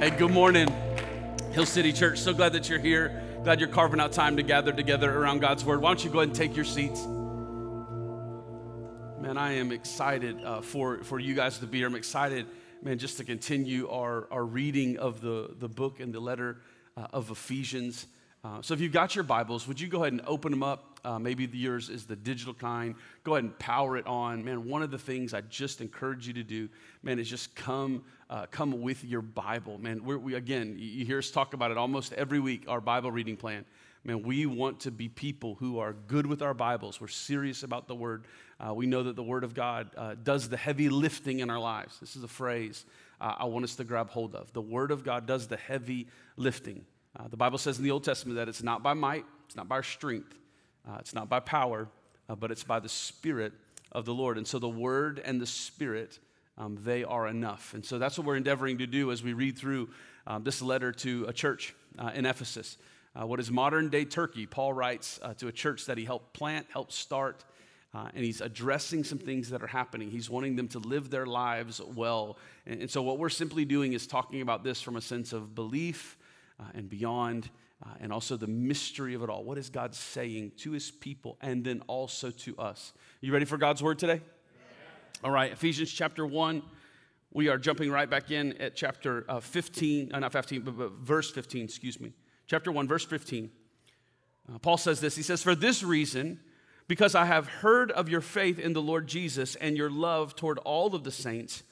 Hey, good morning, Hill City Church. So glad that you're here. Glad you're carving out time to gather together around God's Word. Why don't you go ahead and take your seats? Man, I am excited uh, for, for you guys to be here. I'm excited, man, just to continue our, our reading of the, the book and the letter uh, of Ephesians. Uh, so if you've got your Bibles, would you go ahead and open them up? Uh, maybe yours is the digital kind. Go ahead and power it on. Man, one of the things I just encourage you to do, man, is just come, uh, come with your Bible. Man, we again, you hear us talk about it almost every week. Our Bible reading plan. Man, we want to be people who are good with our Bibles. We're serious about the Word. Uh, we know that the Word of God uh, does the heavy lifting in our lives. This is a phrase uh, I want us to grab hold of. The Word of God does the heavy lifting. Uh, the Bible says in the Old Testament that it's not by might, it's not by our strength, uh, it's not by power, uh, but it's by the Spirit of the Lord. And so the Word and the Spirit, um, they are enough. And so that's what we're endeavoring to do as we read through um, this letter to a church uh, in Ephesus. Uh, what is modern day Turkey? Paul writes uh, to a church that he helped plant, helped start, uh, and he's addressing some things that are happening. He's wanting them to live their lives well. And, and so, what we're simply doing is talking about this from a sense of belief uh, and beyond uh, and also the mystery of it all. What is God saying to his people and then also to us? You ready for God's word today? All right, Ephesians chapter 1. We are jumping right back in at chapter uh, 15, uh, not 15, but, but, verse 15, excuse me. Chapter 1, verse 15. Uh, Paul says this He says, For this reason, because I have heard of your faith in the Lord Jesus and your love toward all of the saints,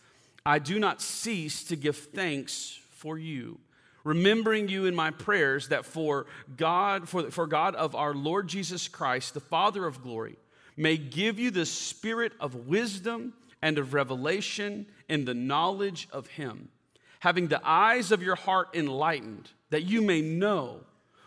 I do not cease to give thanks for you remembering you in my prayers that for God, for, for God of our Lord Jesus Christ, the Father of glory, may give you the spirit of wisdom and of revelation in the knowledge of him, having the eyes of your heart enlightened, that you may know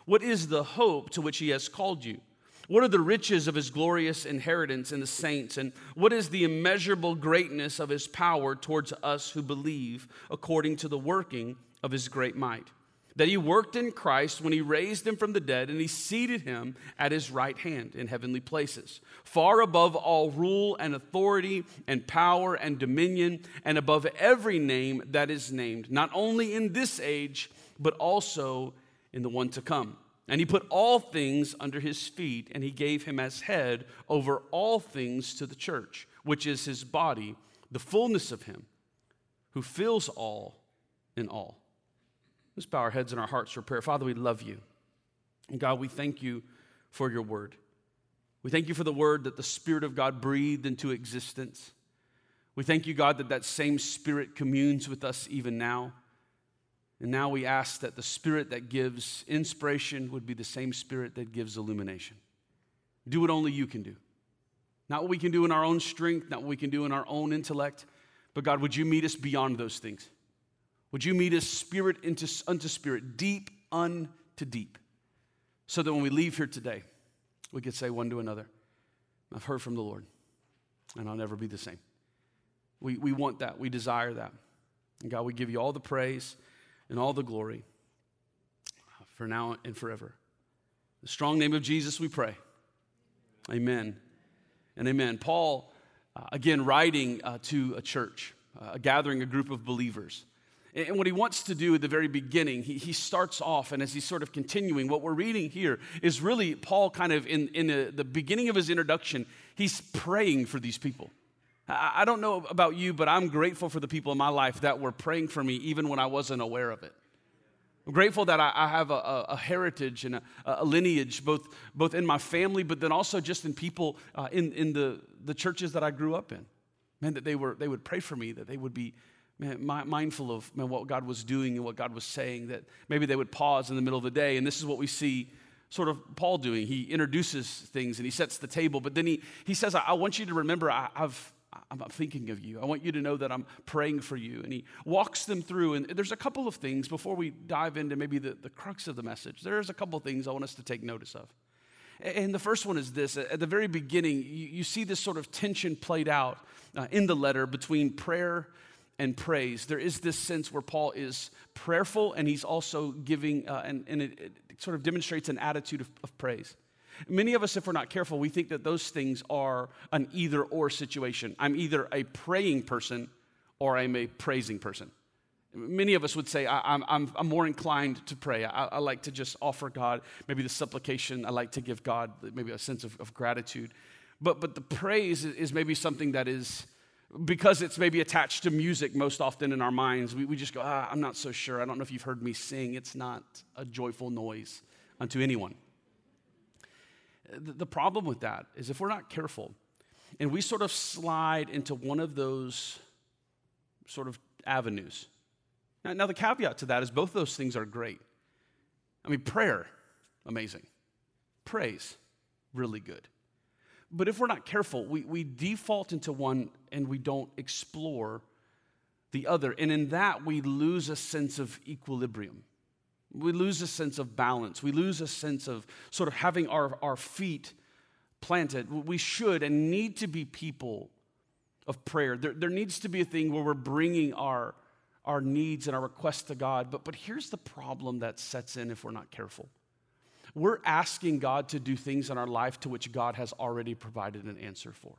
what is the hope to which he has called you. What are the riches of his glorious inheritance in the saints? And what is the immeasurable greatness of his power towards us who believe, according to the working of his great might. That he worked in Christ when he raised him from the dead and he seated him at his right hand in heavenly places, far above all rule and authority and power and dominion, and above every name that is named, not only in this age, but also in the one to come. And he put all things under his feet, and he gave him as head over all things to the church, which is his body, the fullness of him who fills all in all. Let's bow our heads and our hearts for prayer. Father, we love you. And God, we thank you for your word. We thank you for the word that the Spirit of God breathed into existence. We thank you, God, that that same Spirit communes with us even now. And now we ask that the Spirit that gives inspiration would be the same Spirit that gives illumination. Do what only you can do. Not what we can do in our own strength, not what we can do in our own intellect, but God, would you meet us beyond those things? Would you meet us spirit into, unto spirit, deep unto deep, so that when we leave here today, we could say one to another, I've heard from the Lord, and I'll never be the same. We, we want that. We desire that. And God, we give you all the praise and all the glory for now and forever. the strong name of Jesus, we pray. Amen and amen. Paul, uh, again, writing uh, to a church, uh, gathering a group of believers. And what he wants to do at the very beginning, he, he starts off, and as he's sort of continuing, what we're reading here is really Paul kind of in, in the, the beginning of his introduction, he's praying for these people. I, I don't know about you, but I'm grateful for the people in my life that were praying for me even when I wasn't aware of it. I'm grateful that I, I have a, a, heritage and a, a, lineage, both, both in my family, but then also just in people uh, in, in the, the churches that I grew up in. Man, that they, were, they would pray for me, that they would be mindful of man, what God was doing and what God was saying, that maybe they would pause in the middle of the day. And this is what we see sort of Paul doing. He introduces things and he sets the table, but then he, he says, I, I want you to remember I, I've, I'm thinking of you. I want you to know that I'm praying for you. And he walks them through. And there's a couple of things before we dive into maybe the, the crux of the message. There's a couple of things I want us to take notice of. And the first one is this at the very beginning, you, you see this sort of tension played out uh, in the letter between prayer and praise. There is this sense where Paul is prayerful and he's also giving, uh, and, and it, it, sort of demonstrates an attitude of, of praise. Many of us, if we're not careful, we think that those things are an either or situation. I'm either a praying person or I'm a praising person. Many of us would say, I, am I'm, I'm more inclined to pray. I, I, like to just offer God maybe the supplication. I like to give God maybe a sense of, of gratitude. But, but the praise is maybe something that is, because it's maybe attached to music most often in our minds, we, we just go, ah, I'm not so sure. I don't know if you've heard me sing. It's not a joyful noise unto anyone. The, the problem with that is if we're not careful and we sort of slide into one of those sort of avenues, now, now, the caveat to that is both those things are great. I mean, prayer, amazing. Praise, really good. But if we're not careful, we, we default into one and we don't explore the other. And in that, we lose a sense of equilibrium. We lose a sense of balance. We lose a sense of sort of having our, our feet planted. We should and need to be people of prayer. There, there needs to be a thing where we're bringing our, our needs and our requests to God. But, but here's the problem that sets in if we're not careful we're asking God to do things in our life to which God has already provided an answer for.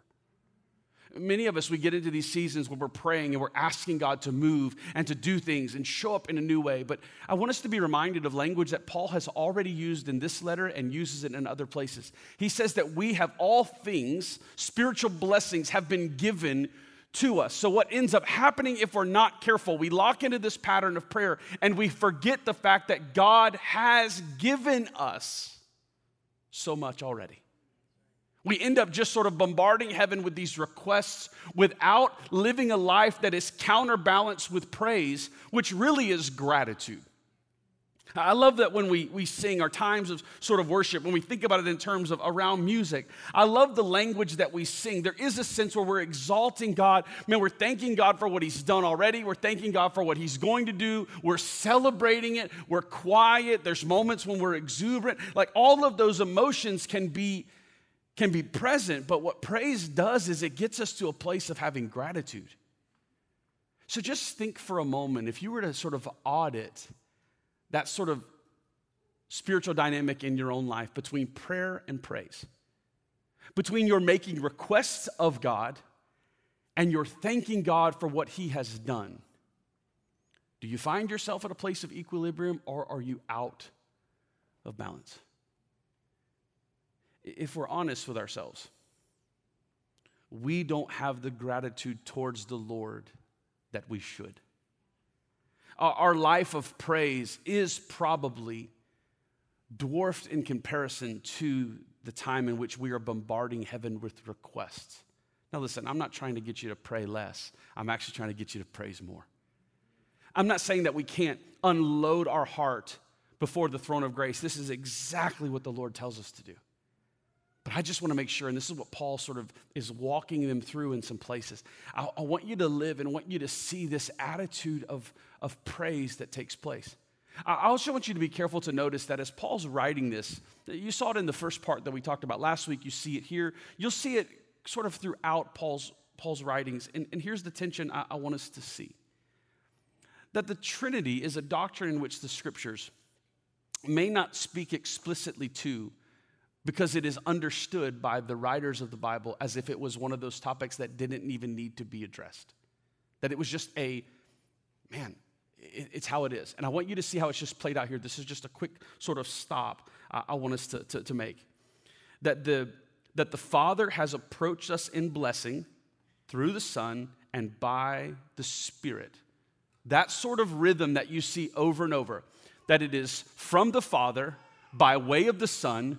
Many of us, we get into these seasons where we're praying and we're asking God to move and to do things and show up in a new way. But I want us to be reminded of language that Paul has already used in this letter and uses it in other places. He says that we have all things, spiritual blessings have been given to us. So, what ends up happening if we're not careful, we lock into this pattern of prayer and we forget the fact that God has given us so much already. We end up just sort of bombarding heaven with these requests without living a life that is counterbalanced with praise, which really is gratitude. I love that when we, we sing our times of sort of worship, when we think about it in terms of around music, I love the language that we sing. There is a sense where we're exalting God. Man, we're thanking God for what He's done already. We're thanking God for what He's going to do. We're celebrating it. We're quiet. There's moments when we're exuberant. Like all of those emotions can be, can be present, but what praise does is it gets us to a place of having gratitude. So just think for a moment if you were to sort of audit that sort of spiritual dynamic in your own life between prayer and praise, between your making requests of God and your thanking God for what He has done. Do you find yourself at a place of equilibrium or are you out of balance? If we're honest with ourselves, we don't have the gratitude towards the Lord that we should our life of praise is probably dwarfed in comparison to the time in which we are bombarding heaven with requests. Now, listen, I'm not trying to get you to pray less, I'm actually trying to get you to praise more. I'm not saying that we can't unload our heart before the throne of grace. This is exactly what the Lord tells us to do. But I just want to make sure, and this is what Paul sort of is walking them through in some places. I, I, want you to live and want you to see this attitude of, of praise that takes place. I also want you to be careful to notice that as Paul's writing this, you saw it in the first part that we talked about last week, you see it here. You'll see it sort of throughout Paul's, Paul's writings. And, and here's the tension I, I want us to see that the Trinity is a doctrine in which the scriptures may not speak explicitly to because it is understood by the writers of the Bible as if it was one of those topics that didn't even need to be addressed. That it was just a, man, it's how it is. And I want you to see how it's just played out here. This is just a quick sort of stop I want us to, to, to make. That the, that the Father has approached us in blessing through the Son and by the Spirit. That sort of rhythm that you see over and over, that it is from the Father by way of the Son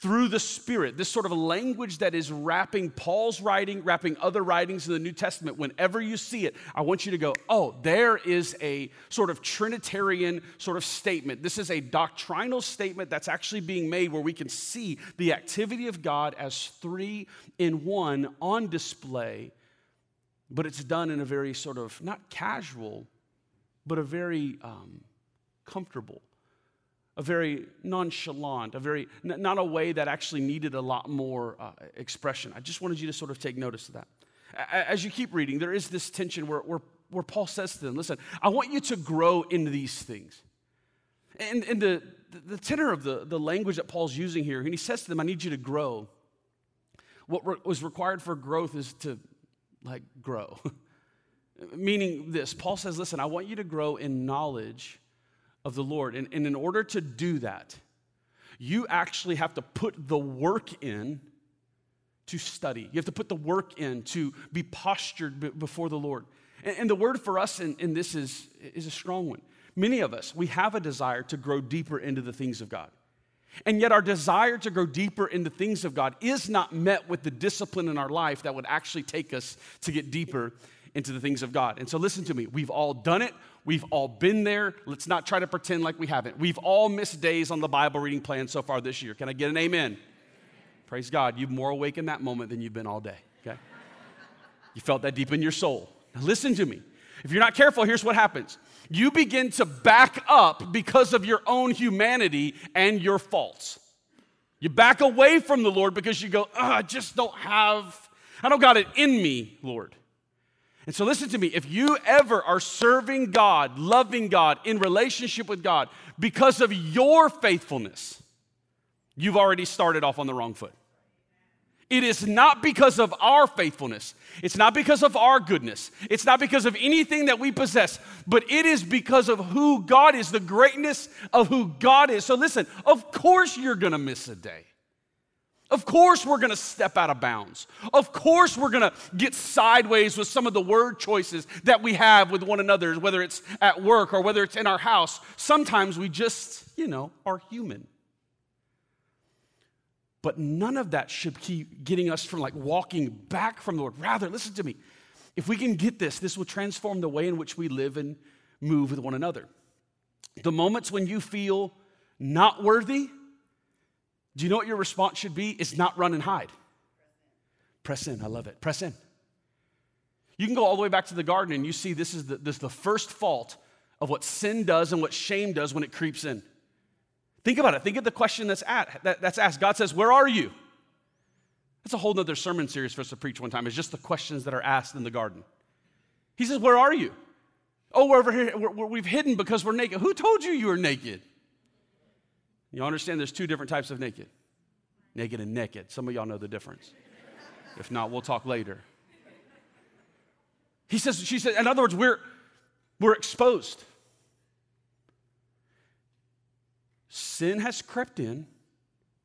through the Spirit. This sort of language that is wrapping Paul's writing, wrapping other writings in the New Testament. Whenever you see it, I want you to go, oh, there is a sort of Trinitarian sort of statement. This is a doctrinal statement that's actually being made where we can see the activity of God as three in one on display, but it's done in a very sort of not casual, but a very um, comfortable a very nonchalant, a very, not a way that actually needed a lot more uh, expression. I just wanted you to sort of take notice of that. As you keep reading, there is this tension where, where, where Paul says to them, listen, I want you to grow in these things. And, and the, the tenor of the, the language that Paul's using here, and he says to them, I need you to grow. What re- was required for growth is to like grow. Meaning this Paul says, listen, I want you to grow in knowledge of the Lord. And, and in order to do that, you actually have to put the work in to study. You have to put the work in to be postured before the Lord. And, and the word for us in, in this is, is a strong one. Many of us, we have a desire to grow deeper into the things of God. And yet, our desire to grow deeper in the things of God is not met with the discipline in our life that would actually take us to get deeper into the things of God. And so, listen to me. We've all done it. We've all been there. Let's not try to pretend like we haven't. We've all missed days on the Bible reading plan so far this year. Can I get an amen? Praise God. You're more awake in that moment than you've been all day, okay? You felt that deep in your soul. Now, listen to me. If you're not careful, here's what happens you begin to back up because of your own humanity and your faults. You back away from the Lord because you go, I just don't have, I don't got it in me, Lord. And so, listen to me. If you ever are serving God, loving God, in relationship with God because of your faithfulness, you've already started off on the wrong foot. It is not because of our faithfulness. It's not because of our goodness. It's not because of anything that we possess, but it is because of who God is, the greatness of who God is. So listen, of course you're going to miss a day. Of course, we're gonna step out of bounds. Of course, we're gonna get sideways with some of the word choices that we have with one another, whether it's at work or whether it's in our house. Sometimes we just, you know, are human. But none of that should keep getting us from like walking back from the Lord. Rather, listen to me. If we can get this, this will transform the way in which we live and move with one another. The moments when you feel not worthy, do you know what your response should be? It's not run and hide. Press in. I love it. Press in. You can go all the way back to the garden and you see this is the, this is the first fault of what sin does and what shame does when it creeps in. Think about it. Think of the question that's, at, that, that's asked. God says, Where are you? That's a whole other sermon series for us to preach one time. It's just the questions that are asked in the garden. He says, Where are you? Oh, we're over here. We're, we've hidden because we're naked. Who told you you were naked? You understand there's two different types of naked naked and naked. Some of y'all know the difference. if not, we'll talk later. He says, she said, in other words, we're, we're exposed. Sin has crept in,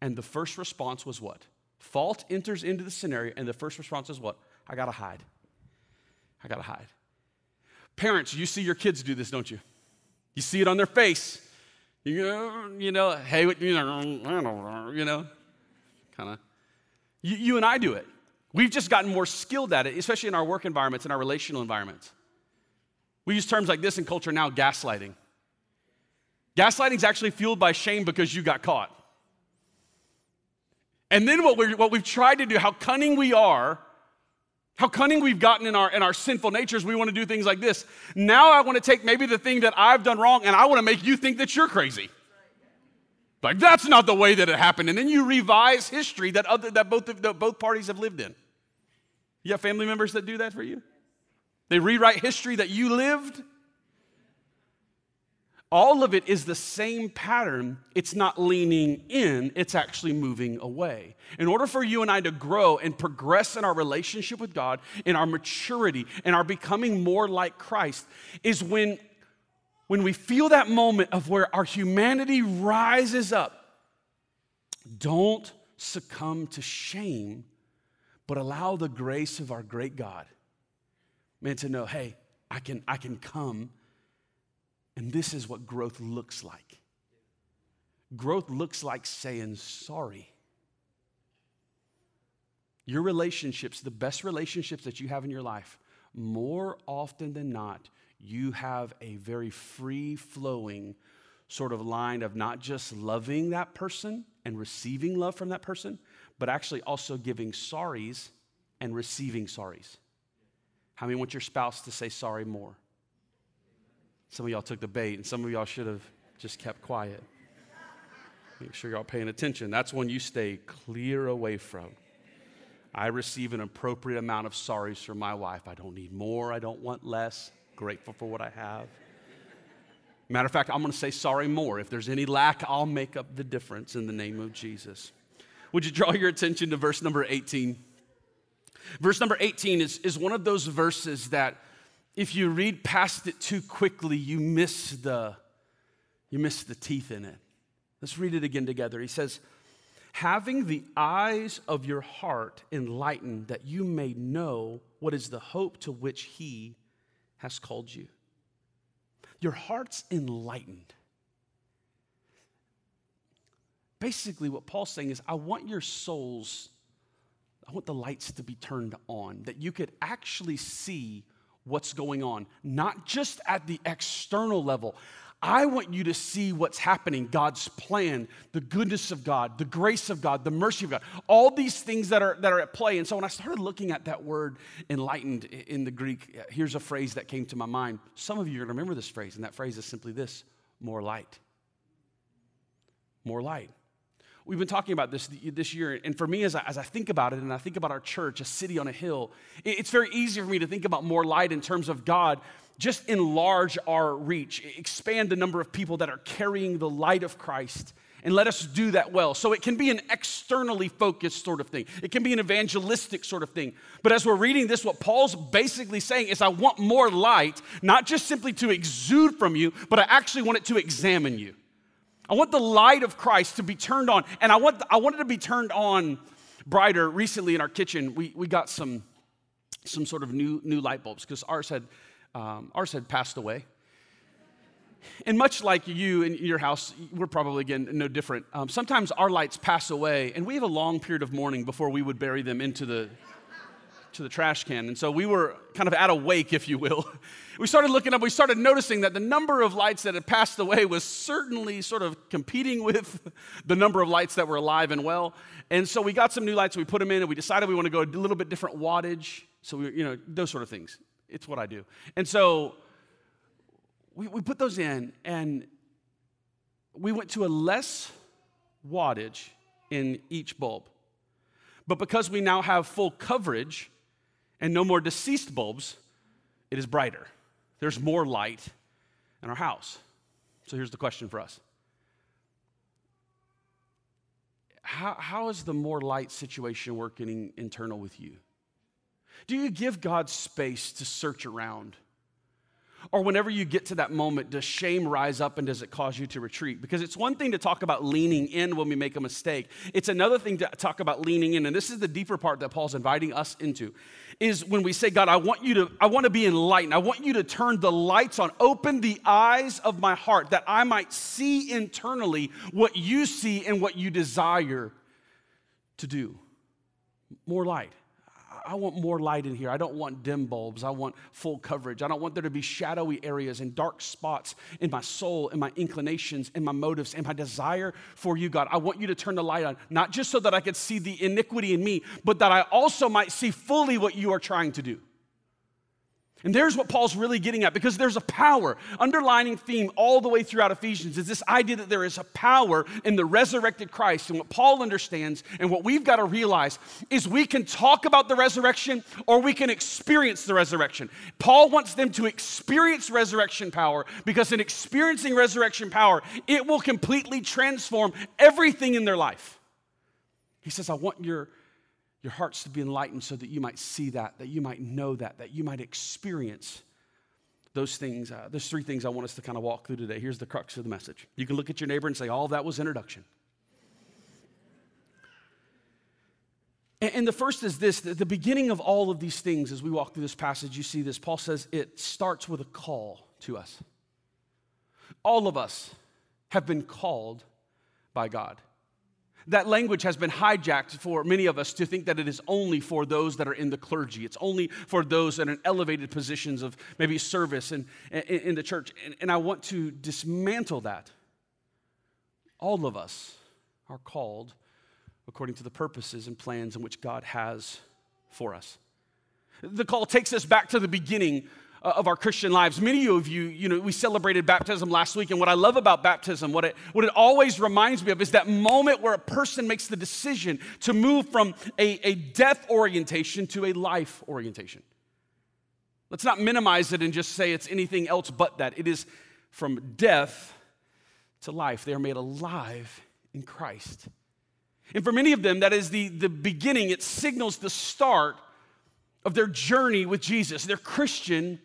and the first response was what? Fault enters into the scenario, and the first response is what? I gotta hide. I gotta hide. Parents, you see your kids do this, don't you? You see it on their face. You know, you know hey, you know, you know kind of. You, you and I do it. We've just gotten more skilled at it, especially in our work environments and our relational environments. We use terms like this in culture now gaslighting. Gaslighting is actually fueled by shame because you got caught. And then what, we what we've tried to do, how cunning we are, how cunning we've gotten in our, in our sinful natures, we want to do things like this. Now I want to take maybe the thing that I've done wrong and I want to make you think that you're crazy. Like, that's not the way that it happened. And then you revise history that, other, that, both, that both parties have lived in. You have family members that do that for you? They rewrite history that you lived all of it is the same pattern. It's not leaning in, it's actually moving away. In order for you and I to grow and progress in our relationship with God, in our maturity, and our becoming more like Christ, is when, when we feel that moment of where our humanity rises up. Don't succumb to shame, but allow the grace of our great God, man, to know, hey, I can, I can come and this is what growth looks like growth looks like saying sorry. Your relationships, the best relationships that you have in your life, more often than not, you have a very free flowing sort of line of not just loving that person and receiving love from that person, but actually also giving sorries and receiving sorries. How many want your spouse to say sorry more? Some of y'all took the bait, and some of y'all should have just kept quiet. Make sure y'all paying attention. That's one you stay clear away from. I receive an appropriate amount of sorries from my wife. I don't need more, I don't want less. Grateful for what I have. Matter of fact, I'm going to say sorry more. If there's any lack, I'll make up the difference in the name of Jesus. Would you draw your attention to verse number 18? Verse number 18 is, is one of those verses that if you read past it too quickly, you miss the, you miss the teeth in it. Let's read it again together. He says, having the eyes of your heart enlightened, that you may know what is the hope to which he has called you. Your heart's enlightened. Basically, what Paul's saying is, I want your souls, I want the lights to be turned on, that you could actually see what's going on, not just at the external level. I want you to see what's happening God's plan, the goodness of God, the grace of God, the mercy of God, all these things that are, that are at play. And so when I started looking at that word enlightened in the Greek, uh, here's a phrase that came to my mind. Some of you are going to remember this phrase, and that phrase is simply this more light. More light. We've been talking about this this year, and for me, as I, as I think about it, and I think about our church, a city on a hill, it's very easy for me to think about more light in terms of God just enlarge our reach, expand the number of people that are carrying the light of Christ. And let us do that well. So it can be an externally focused sort of thing. It can be an evangelistic sort of thing. But as we're reading this, what Paul's basically saying is, I want more light, not just simply to exude from you, but I actually want it to examine you. I want the light of Christ to be turned on. And I want, I want it to be turned on brighter. Recently in our kitchen, we, we got some, some sort of new, new light bulbs because ours had um, ours had passed away. And much like you in your house, we're probably again no different. Um, sometimes our lights pass away, and we have a long period of mourning before we would bury them into the to the trash can. And so we were kind of at a wake, if you will. We started looking up, we started noticing that the number of lights that had passed away was certainly sort of competing with the number of lights that were alive and well. And so we got some new lights, we put them in, and we decided we want to go a little bit different wattage. So we, you know, those sort of things. It's what I do. And so we, we put those in, and we went to a less wattage in each bulb. But because we now have full coverage and no more deceased bulbs, it is brighter. There's more light in our house. So here's the question for us How, how is the more light situation working internal with you? Do you give God space to search around? Or whenever you get to that moment, does shame rise up and does it cause you to retreat? Because it's one thing to talk about leaning in when we make a mistake. It's another thing to talk about leaning in. And this is the deeper part that Paul's inviting us into. Is when we say, God, I want you to, I want to be enlightened. I want you to turn the lights on. Open the eyes of my heart that I might see internally what you see and what you desire to do. More light. I want more light in here. I don't want dim bulbs. I want full coverage. I don't want there to be shadowy areas and dark spots in my soul in my inclinations in my motives and my desire for you, God. I want you to turn the light on, not just so that I could see the iniquity in me, but that I also might see fully what you are trying to do. And there's what Paul's really getting at because there's a power. Underlining theme all the way throughout Ephesians is this idea that there is a power in the resurrected Christ. And what Paul understands and what we've got to realize is we can talk about the resurrection or we can experience the resurrection. Paul wants them to experience resurrection power because in experiencing resurrection power, it will completely transform everything in their life. He says, I want your your hearts to be enlightened so that you might see that, that you might know that, that you might experience those things. Uh, there's three things I want us to kind of walk through today. Here's the crux of the message. You can look at your neighbor and say, All that was introduction. And, the first is this the beginning of all of these things, as we walk through this passage, you see this. Paul says it starts with a call to us. All of us have been called by God. That language has been hijacked for many of us to think that it is only for those that are in the clergy. It's only for those that are in elevated positions of maybe service in, in, in the church. And, and I want to dismantle that. All of us are called according to the purposes and plans in which God has for us. The call takes us back to the beginning Uh, of our Christian lives. Many of you, you know, we celebrated baptism last week, and what I love about baptism, what it, what it always reminds me of, is that moment where a person makes the decision to move from a, a death orientation to a life orientation. Let's not minimize it and just say it's anything else but that. It is from death to life. They are made alive in Christ. And for many of them, that is the, the beginning, it signals the start of their journey with Jesus, their Christian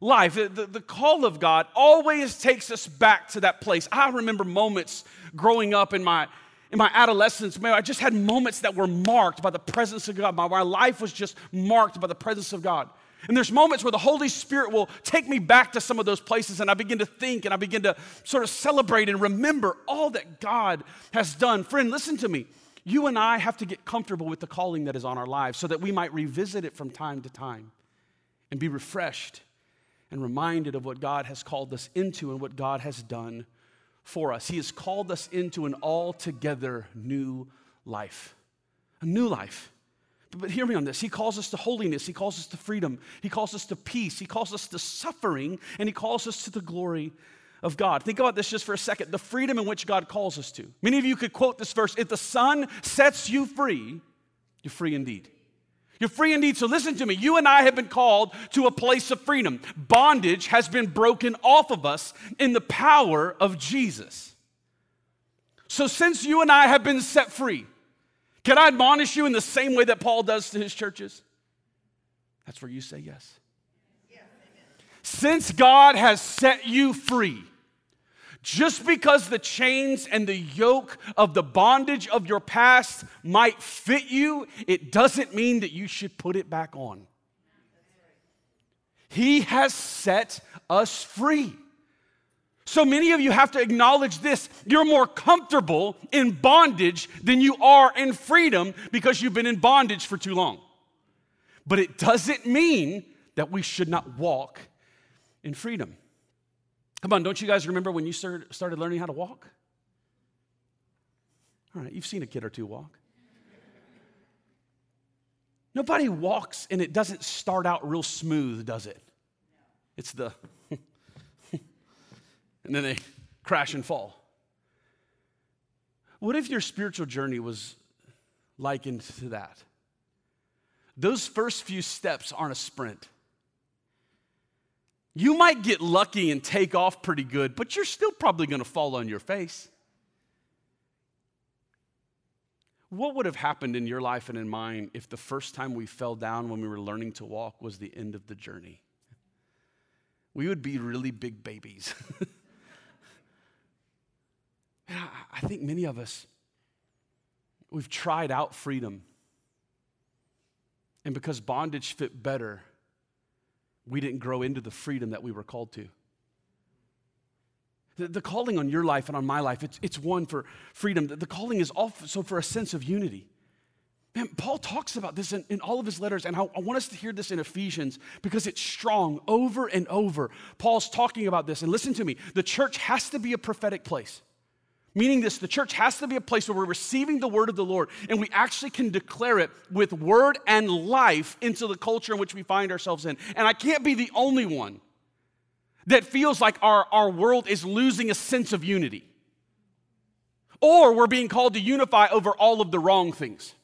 life. The, the, call of God always takes us back to that place. I remember moments growing up in my, in my adolescence, man, I just had moments that were marked by the presence of God. My, my life was just marked by the presence of God. And there's moments where the Holy Spirit will take me back to some of those places and I begin to think and I begin to sort of celebrate and remember all that God has done. Friend, listen to me. You and I have to get comfortable with the calling that is on our lives so that we might revisit it from time to time and be refreshed and reminded of what God has called us into and what God has done for us. He has called us into an altogether new life, a new life. But hear me on this. He calls us to holiness. He calls us to freedom. He calls us to peace. He calls us to suffering. And He calls us to the glory of God. Think about this just for a second the freedom in which God calls us to. Many of you could quote this verse if the Son sets you free, you're free indeed. You're free indeed. So listen to me. You and I have been called to a place of freedom. Bondage has been broken off of us in the power of Jesus. So since you and I have been set free, can I admonish you in the same way that Paul does to his churches? That's where you say yes. Since God has set you free, just because the chains and the yoke of the bondage of your past might fit you, it doesn't mean that you should put it back on. He has set us free. So many of you have to acknowledge this. You're more comfortable in bondage than you are in freedom because you've been in bondage for too long. But it doesn't mean that we should not walk in freedom. Come on, don't you guys remember when you started learning how to walk? All right, you've seen a kid or two walk. Nobody walks and it doesn't start out real smooth, does it? It's the and then they crash and fall. What if your spiritual journey was likened to that? Those first few steps aren't a sprint. You might get lucky and take off pretty good, but you're still probably going to fall on your face. What would have happened in your life and in mine if the first time we fell down when we were learning to walk was the end of the journey? We would be really big babies. I think many of us, we've tried out freedom. And because bondage fit better, we didn't grow into the freedom that we were called to. The, the calling on your life and on my life, it's, it's one for freedom. The, the calling is also for a sense of unity. Man, Paul talks about this in, in all of his letters, and I, I, want us to hear this in Ephesians because it's strong over and over. Paul's talking about this, and listen to me the church has to be a prophetic place. Meaning this, the church has to be a place where we're receiving the word of the Lord and we actually can declare it with word and life into the culture in which we find ourselves in. And I can't be the only one that feels like our, our world is losing a sense of unity. Or we're being called to unify over all of the wrong things.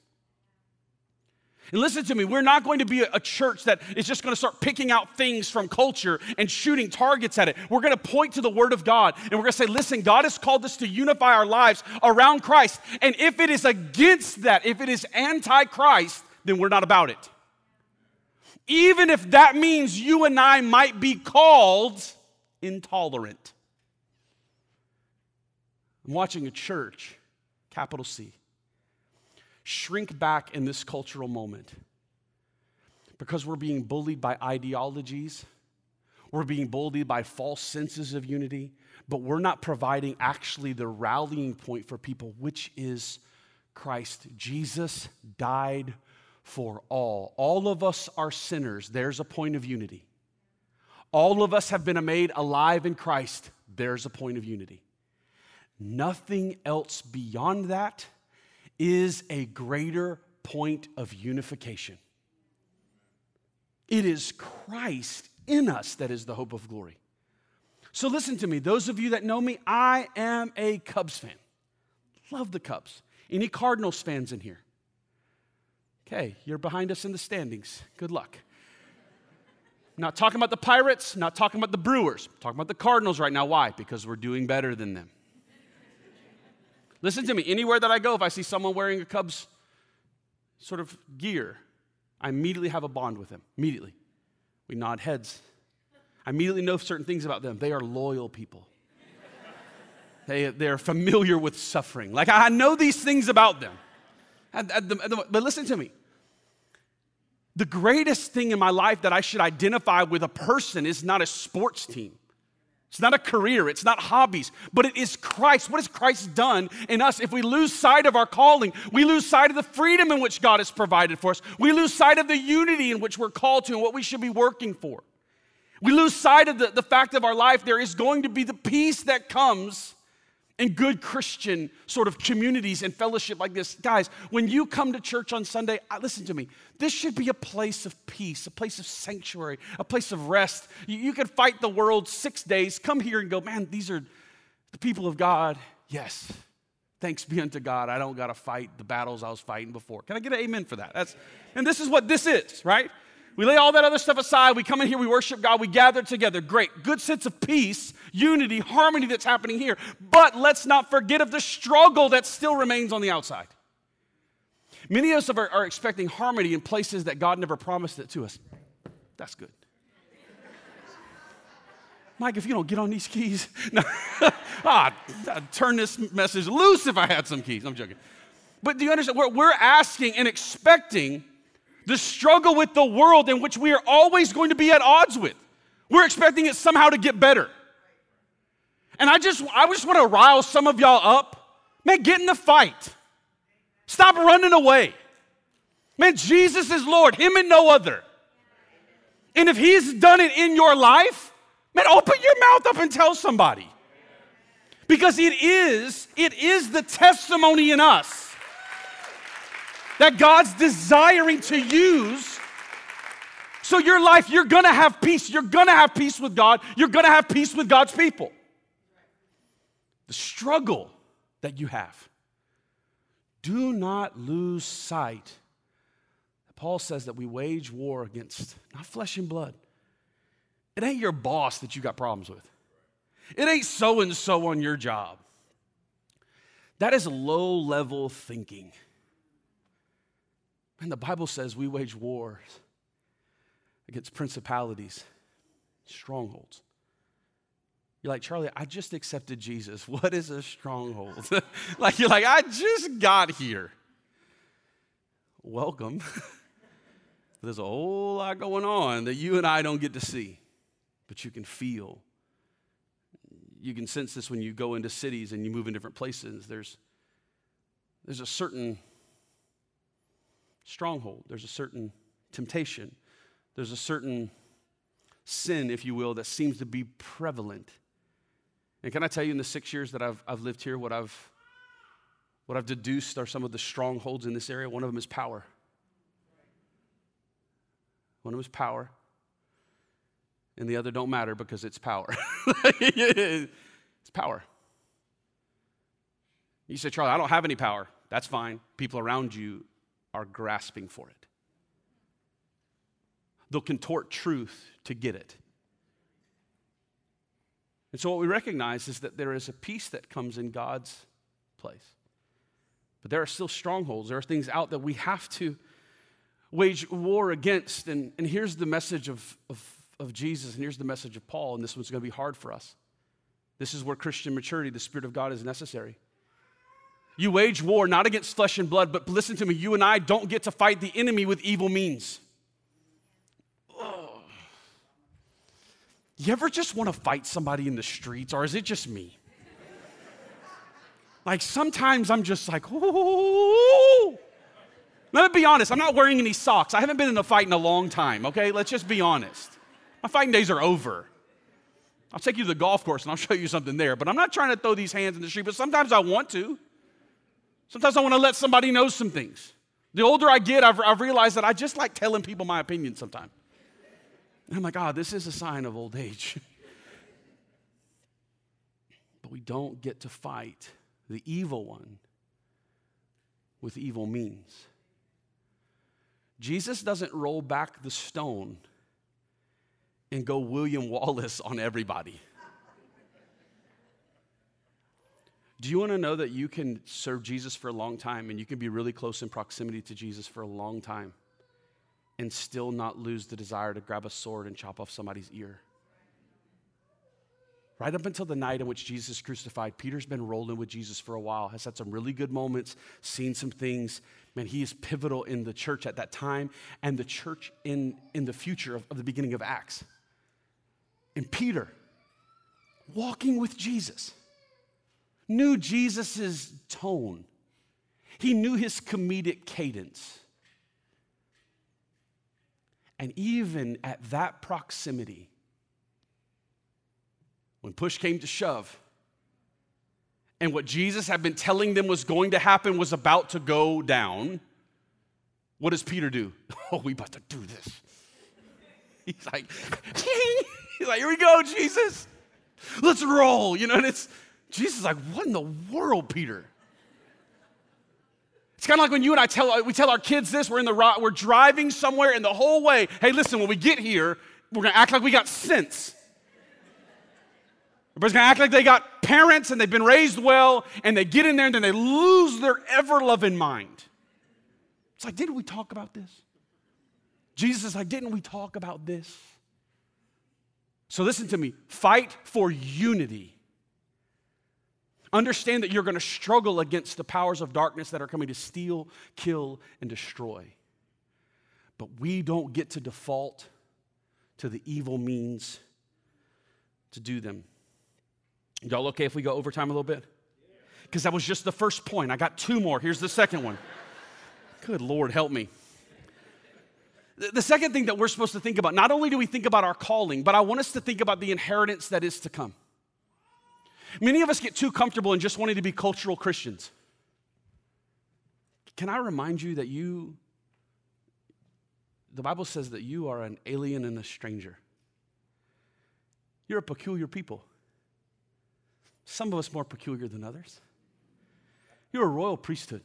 And listen to me, we're not going to be a church that is just going to start picking out things from culture and shooting targets at it. We're going to point to the Word of God and we're going to say, listen, God has called us to unify our lives around Christ. And if it is against that, if it is anti Christ, then we're not about it. Even if that means you and I might be called intolerant. I'm watching a church, capital C shrink back in this cultural moment because we're being bullied by ideologies, we're being bullied by false senses of unity, but we're not providing actually the rallying point for people, which is Christ. Jesus died for all. All of us are sinners. There's a point of unity. All of us have been made alive in Christ. There's a point of unity. Nothing else beyond that is a greater point of unification. It is Christ in us that is the hope of glory. So, listen to me. Those of you that know me, I am a Cubs fan. Love the Cubs. Any Cardinals fans in here? Okay, you're behind us in the standings. Good luck. Not talking about the Pirates, not talking about the Brewers. I'm talking about the Cardinals right now. Why? Because we're doing better than them. Listen to me. Anywhere that I go, if I see someone wearing a Cubs sort of gear, I immediately have a bond with them. Immediately. We nod heads. I immediately know certain things about them. They are loyal people. they, they're familiar with suffering. Like I know these things about them. But listen to me. The greatest thing in my life that I should identify with a person is not a sports team. It's not a career, it's not hobbies, but it is Christ. What has Christ done in us? If we lose sight of our calling, we lose sight of the freedom in which God has provided for us. We lose sight of the unity in which we're called to and what we should be working for. We lose sight of the, the fact of our life, there is going to be the peace that comes in good Christian sort of communities and fellowship like this. Guys, when you come to church on Sunday, listen to me. This should be a place of peace, a place of sanctuary, a place of rest. You, you could fight the world six days, come here and go, man, these are the people of God. Yes. Thanks be unto God. I don't got to fight the battles I was fighting before. Can I get an amen for that? That's, and this is what this is, right? We lay all that other stuff aside. We come in here, we worship God, we gather together. Great. Good sense of peace, unity, harmony that's happening here. But let's not forget of the struggle that still remains on the outside. Many of us are, are expecting harmony in places that God never promised it to us. That's good. Mike, if you don't get on these keys, no. ah, I'd turn this message loose if I had some keys. I'm joking. But do you understand? We're, we're asking and expecting the struggle with the world in which we are always going to be at odds with. We're expecting it somehow to get better. And I just, I just want to rile some of y'all up. Man, get in the fight. Stop running away. Man, Jesus is Lord, Him and no other. And if He's done it in your life, man, open your mouth up and tell somebody. Because it is, it is the testimony in us that God's desiring to use. So, your life, you're gonna have peace. You're gonna have peace with God. You're gonna have peace with God's people. The struggle that you have, do not lose sight. Paul says that we wage war against not flesh and blood. It ain't your boss that you got problems with, it ain't so and so on your job. That is low level thinking. And the Bible says we wage wars against principalities, strongholds. You're like, Charlie, I just accepted Jesus. What is a stronghold? like, you're like, I just got here. Welcome. There's a whole lot going on that you and I don't get to see, but you can feel. You can sense this when you go into cities and you move in different places. There's, there's a certain stronghold, there's a certain temptation, there's a certain sin, if you will, that seems to be prevalent. And can I tell you, in the six years that I've, I've lived here, what I've, what I've deduced are some of the strongholds in this area? One of them is power. One of them is power. And the other don't matter because it's power. it's power. You say, Charlie, I don't have any power. That's fine. People around you are grasping for it. They'll contort truth to get it. And so, what we recognize is that there is a peace that comes in God's place. But there are still strongholds. There are things out that we have to wage war against. And, and here's the message of, of, of Jesus, and here's the message of Paul, and this one's going to be hard for us. This is where Christian maturity, the Spirit of God, is necessary. You wage war not against flesh and blood, but listen to me, you and I don't get to fight the enemy with evil means. You ever just want to fight somebody in the streets, or is it just me? Like sometimes I'm just like, ooh. Let me be honest, I'm not wearing any socks. I haven't been in a fight in a long time, okay? Let's just be honest. My fighting days are over. I'll take you to the golf course and I'll show you something there, but I'm not trying to throw these hands in the street, but sometimes I want to. Sometimes I want to let somebody know some things. The older I get, I've, I've realized that I just like telling people my opinion sometimes. And I'm like, ah, oh, this is a sign of old age. but we don't get to fight the evil one with evil means. Jesus doesn't roll back the stone and go William Wallace on everybody. Do you want to know that you can serve Jesus for a long time and you can be really close in proximity to Jesus for a long time and still not lose the desire to grab a sword and chop off somebody's ear? Right up until the night in which Jesus is crucified, Peter's been rolling with Jesus for a while, has had some really good moments, seen some things. Man, he is pivotal in the church at that time and the church in, in the future of, of the beginning of Acts. And Peter, walking with Jesus, knew Jesus' tone, he knew his comedic cadence. And even at that proximity, when push came to shove, and what Jesus had been telling them was going to happen was about to go down, what does Peter do? Oh, we about to do this. He's like, he's like, here we go, Jesus. Let's roll. You know, and it's Jesus is like, what in the world, Peter? It's kind of like when you and I tell uh, we tell our kids this. We're in the we're driving somewhere, and the whole way, hey, listen, when we get here, we're gonna act like we got sense. Everybody's gonna act like they got parents and they've been raised well, and they get in there and then they lose their ever loving mind. It's like, didn't we talk about this? Jesus is like, didn't we talk about this? So listen to me fight for unity. Understand that you're going to struggle against the powers of darkness that are coming to steal, kill, and destroy. But we don't get to default to the evil means to do them. Y'all okay if we go overtime a little bit? Because that was just the first point. I got two more. Here's the second one. Good Lord, help me. The second thing that we're supposed to think about, not only do we think about our calling, but I want us to think about the inheritance that is to come. Many of us get too comfortable in just wanting to be cultural Christians. Can I remind you that you, the Bible says that you are an alien and a stranger. You're a peculiar people. Some of us more peculiar than others. You're a royal priesthood.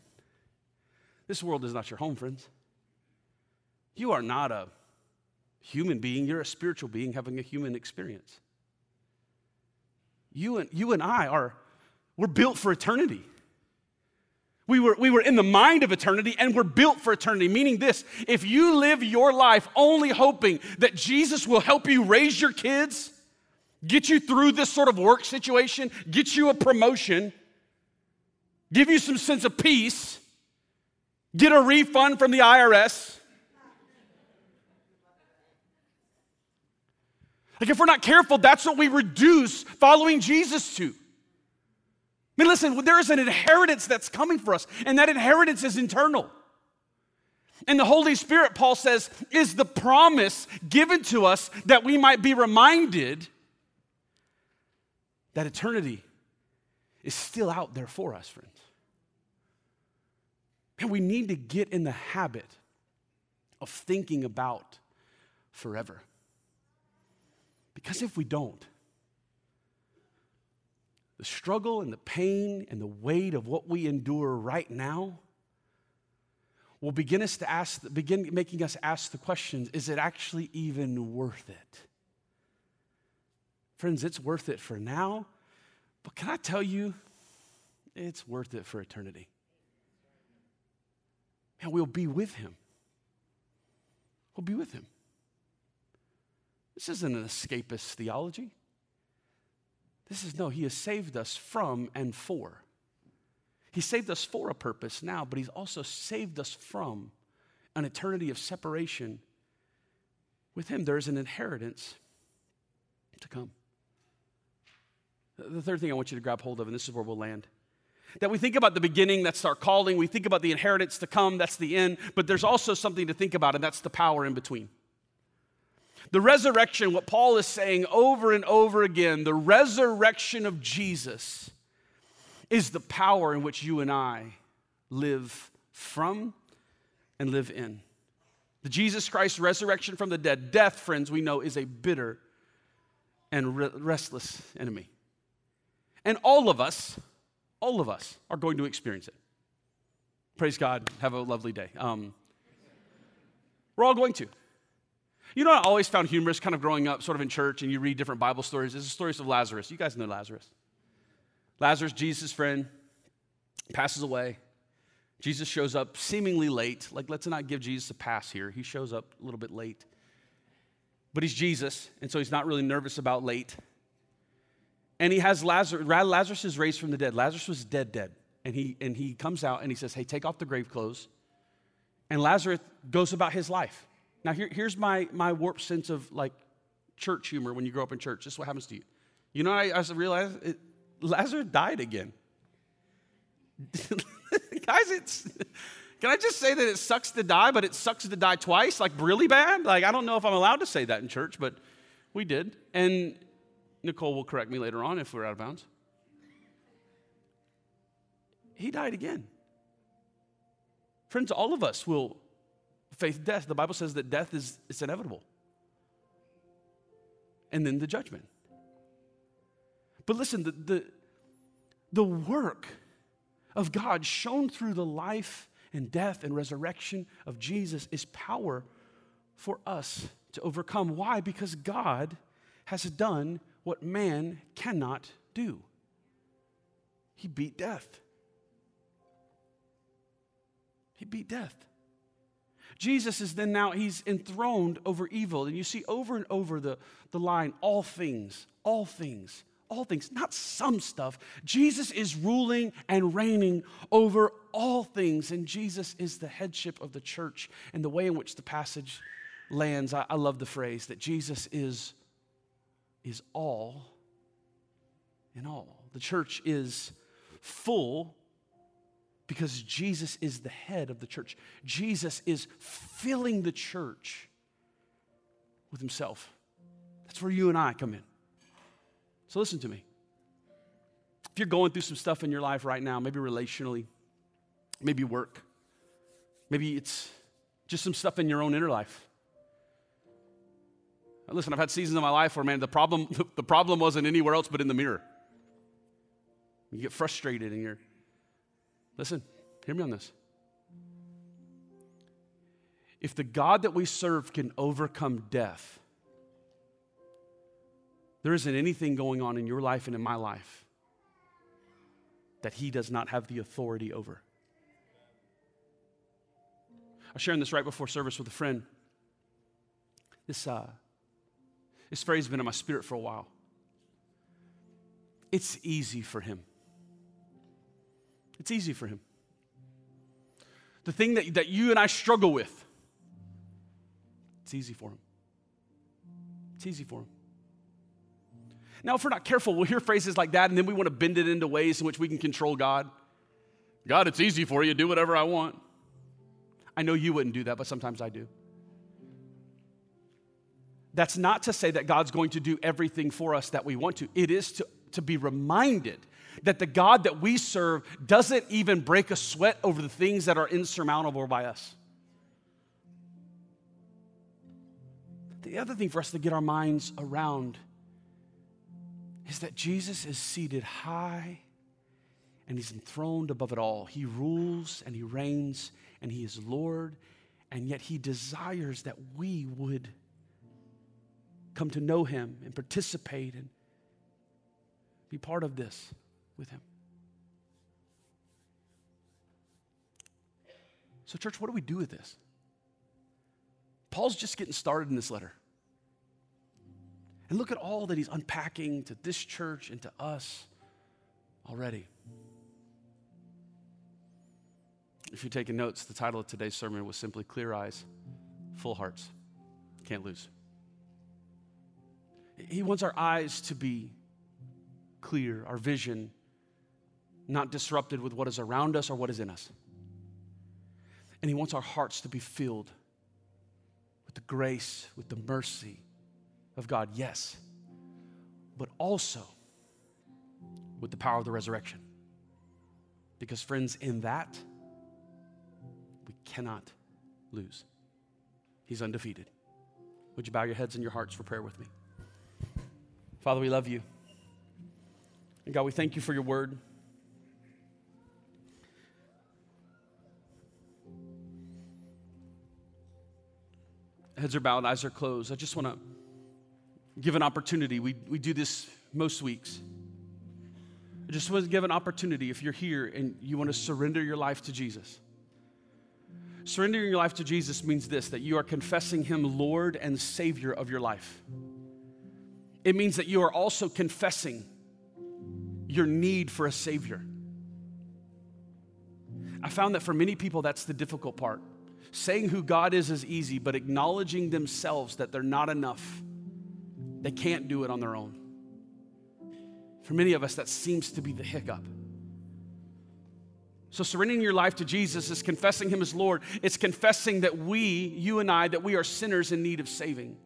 This world is not your home, friends. You are not a human being, you're a spiritual being having a human experience. You and, you and I are, we're built for eternity. We were, we were in the mind of eternity and we're built for eternity, meaning this if you live your life only hoping that Jesus will help you raise your kids, get you through this sort of work situation, get you a promotion, give you some sense of peace, get a refund from the IRS. Like, if we're not careful, that's what we reduce following Jesus to. I mean, listen, there is an inheritance that's coming for us, and that inheritance is internal. And the Holy Spirit, Paul says, is the promise given to us that we might be reminded that eternity is still out there for us, friends. And we need to get in the habit of thinking about forever. Because if we don't, the struggle and the pain and the weight of what we endure right now will begin us to ask begin making us ask the questions is it actually even worth it? Friends it's worth it for now but can i tell you it's worth it for eternity. And we'll be with him. We'll be with him this isn't an escapist theology. This is no, He has saved us from and for. He saved us for a purpose now, but He's also saved us from an eternity of separation. With Him, there is an inheritance to come. The third thing I want you to grab hold of, and this is where we'll land. That we think about the beginning, that's our calling. We think about the inheritance to come, that's the end. But there's also something to think about, and that's the power in between. The resurrection, what Paul is saying over and over again, the resurrection of Jesus is the power in which you and I live from and live in. The Jesus Christ resurrection from the dead, death, friends, we know is a bitter and restless enemy. And all of us, all of us are going to experience it. Praise God. Have a lovely day. Um, we're all going to. You know, I always found humorous kind of growing up, sort of in church, and you read different Bible stories. There's the stories of Lazarus. You guys know Lazarus. Lazarus, Jesus' friend, passes away. Jesus shows up seemingly late. Like, let's not give Jesus a pass here. He shows up a little bit late. But he's Jesus, and so he's not really nervous about late. And he has Lazarus, Lazarus is raised from the dead. Lazarus was dead, dead. And he, and he comes out and he says, Hey, take off the grave clothes. And Lazarus goes about his life. Now, here, here's my, my warped sense of like church humor when you grow up in church. This is what happens to you. You know, I, I realized it, Lazarus died again. Guys, it's. Can I just say that it sucks to die, but it sucks to die twice, like really bad? Like, I don't know if I'm allowed to say that in church, but we did. And Nicole will correct me later on if we're out of bounds. He died again. Friends, all of us will face death. The Bible says that death is it's inevitable. And then the judgment. But listen, the, the, the work of God shown through the life and death and resurrection of Jesus is power for us to overcome. Why? Because God has done what man cannot do. He beat death. He beat death. Jesus is then now, he's enthroned over evil. And you see over and over the, the line, all things, all things, all things, not some stuff. Jesus is ruling and reigning over all things, and Jesus is the headship of the church. And the way in which the passage lands, I, I love the phrase that Jesus is, is all in all. The church is full because Jesus is the head of the church. Jesus is filling the church with himself. That's where you and I come in. So listen to me. If you're going through some stuff in your life right now, maybe relationally, maybe work, maybe it's just some stuff in your own inner life. Listen, I've had seasons of my life where, man, the problem, the problem wasn't anywhere else but in the mirror. You get frustrated and you're, listen, hear me on this. If the God that we serve can overcome death, there isn't anything going on in your life and in my life that He does not have the authority over. I was sharing this right before service with a friend. This, uh, this phrase has been in my spirit for a while. It's easy for Him. It's easy for Him. The thing that, that you and I struggle with, it's easy for Him. It's easy for Him. Now, if we're not careful, we'll hear phrases like that and then we want to bend it into ways in which we can control God. God, it's easy for you, do whatever I want. I know you wouldn't do that, but sometimes I do. That's not to say that God's going to do everything for us that we want to. It is to, to be reminded that the God that we serve doesn't even break a sweat over the things that are insurmountable by us. The other thing for us to get our minds around is that Jesus is seated high and he's enthroned above it all. He rules and he reigns and he is Lord, and yet he desires that we would come to know him and participate and be part of this with him. So, church, what do we do with this? Paul's just getting started in this letter. And look at all that he's unpacking to this church and to us already. If you're taking notes, the title of today's sermon was simply Clear Eyes, Full Hearts. Can't lose. He wants our eyes to be clear, our vision not disrupted with what is around us or what is in us. And He wants our hearts to be filled with the grace, with the mercy, of God, yes, but also with the power of the resurrection. Because, friends, in that, we cannot lose. He's undefeated. Would you bow your heads and your hearts for prayer with me? Father, we love you. And God, we thank you for your word. Heads are bowed, eyes are closed. I just want to give an opportunity. We, we do this most weeks. I just want to give an opportunity if you're here and you want to surrender your life to Jesus. Surrendering your life to Jesus means this that you are confessing Him Lord and Savior of your life. It means that you are also confessing your need for a Savior. I found that for many people, that's the difficult part. Saying who God is is easy, but acknowledging themselves that they're not enough, they can't do it on their own. For many of us, that seems to be the hiccup. So, surrendering your life to Jesus is confessing Him as Lord. It's confessing that we, you and I, that we are sinners in need of saving.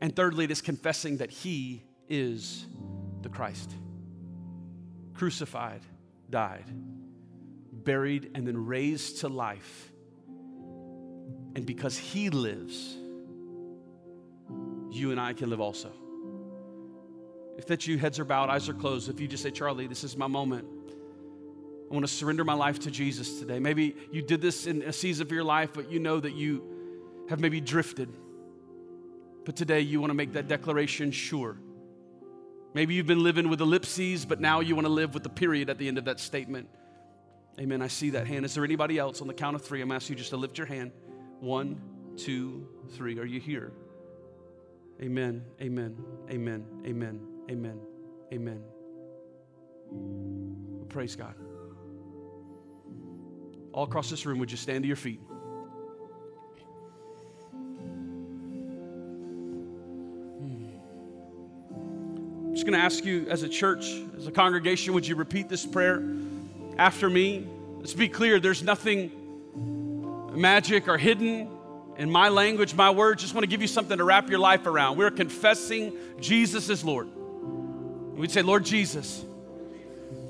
And thirdly, it is confessing that He is the Christ. Crucified, died, buried, and then raised to life. And because He lives, you and I can live also. If that's you, heads are bowed, eyes are closed. If you just say, Charlie, this is my moment. I want to surrender my life to Jesus today. Maybe you did this in a season of your life, but you know that you have maybe drifted. But today you want to make that declaration sure. Maybe you've been living with ellipses, but now you want to live with the period at the end of that statement. Amen. I see that hand. Is there anybody else on the count of three? I'm asking you just to lift your hand. One, two, three. Are you here? Amen. Amen. Amen. Amen. Amen. Amen. Praise God. All across this room, would you stand to your feet? Hmm. I'm just going to ask you, as a church, as a congregation, would you repeat this prayer after me? Let's be clear there's nothing magic or hidden in my language, my words. Just want to give you something to wrap your life around. We're confessing Jesus is Lord. We'd say, Lord Jesus,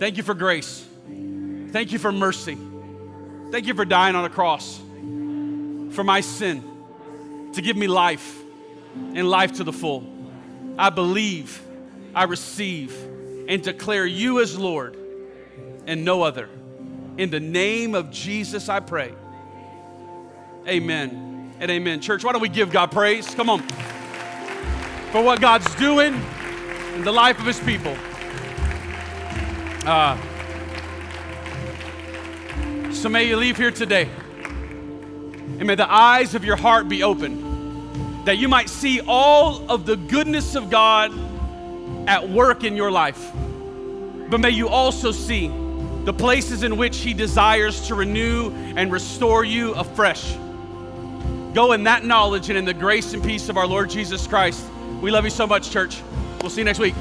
thank you for grace. Thank you for mercy. Thank you for dying on a cross for my sin to give me life and life to the full. I believe, I receive, and declare you as Lord and no other. In the name of Jesus, I pray. Amen and amen. Church, why don't we give God praise? Come on. For what God's doing in the life of his people. Uh, so may you leave here today, and may the eyes of your heart be open, that you might see all of the goodness of God at work in your life. But may you also see the places in which He desires to renew and restore you afresh. Go in that knowledge and in the grace and peace of our Lord Jesus Christ. We love you so much, church. We'll see you next week.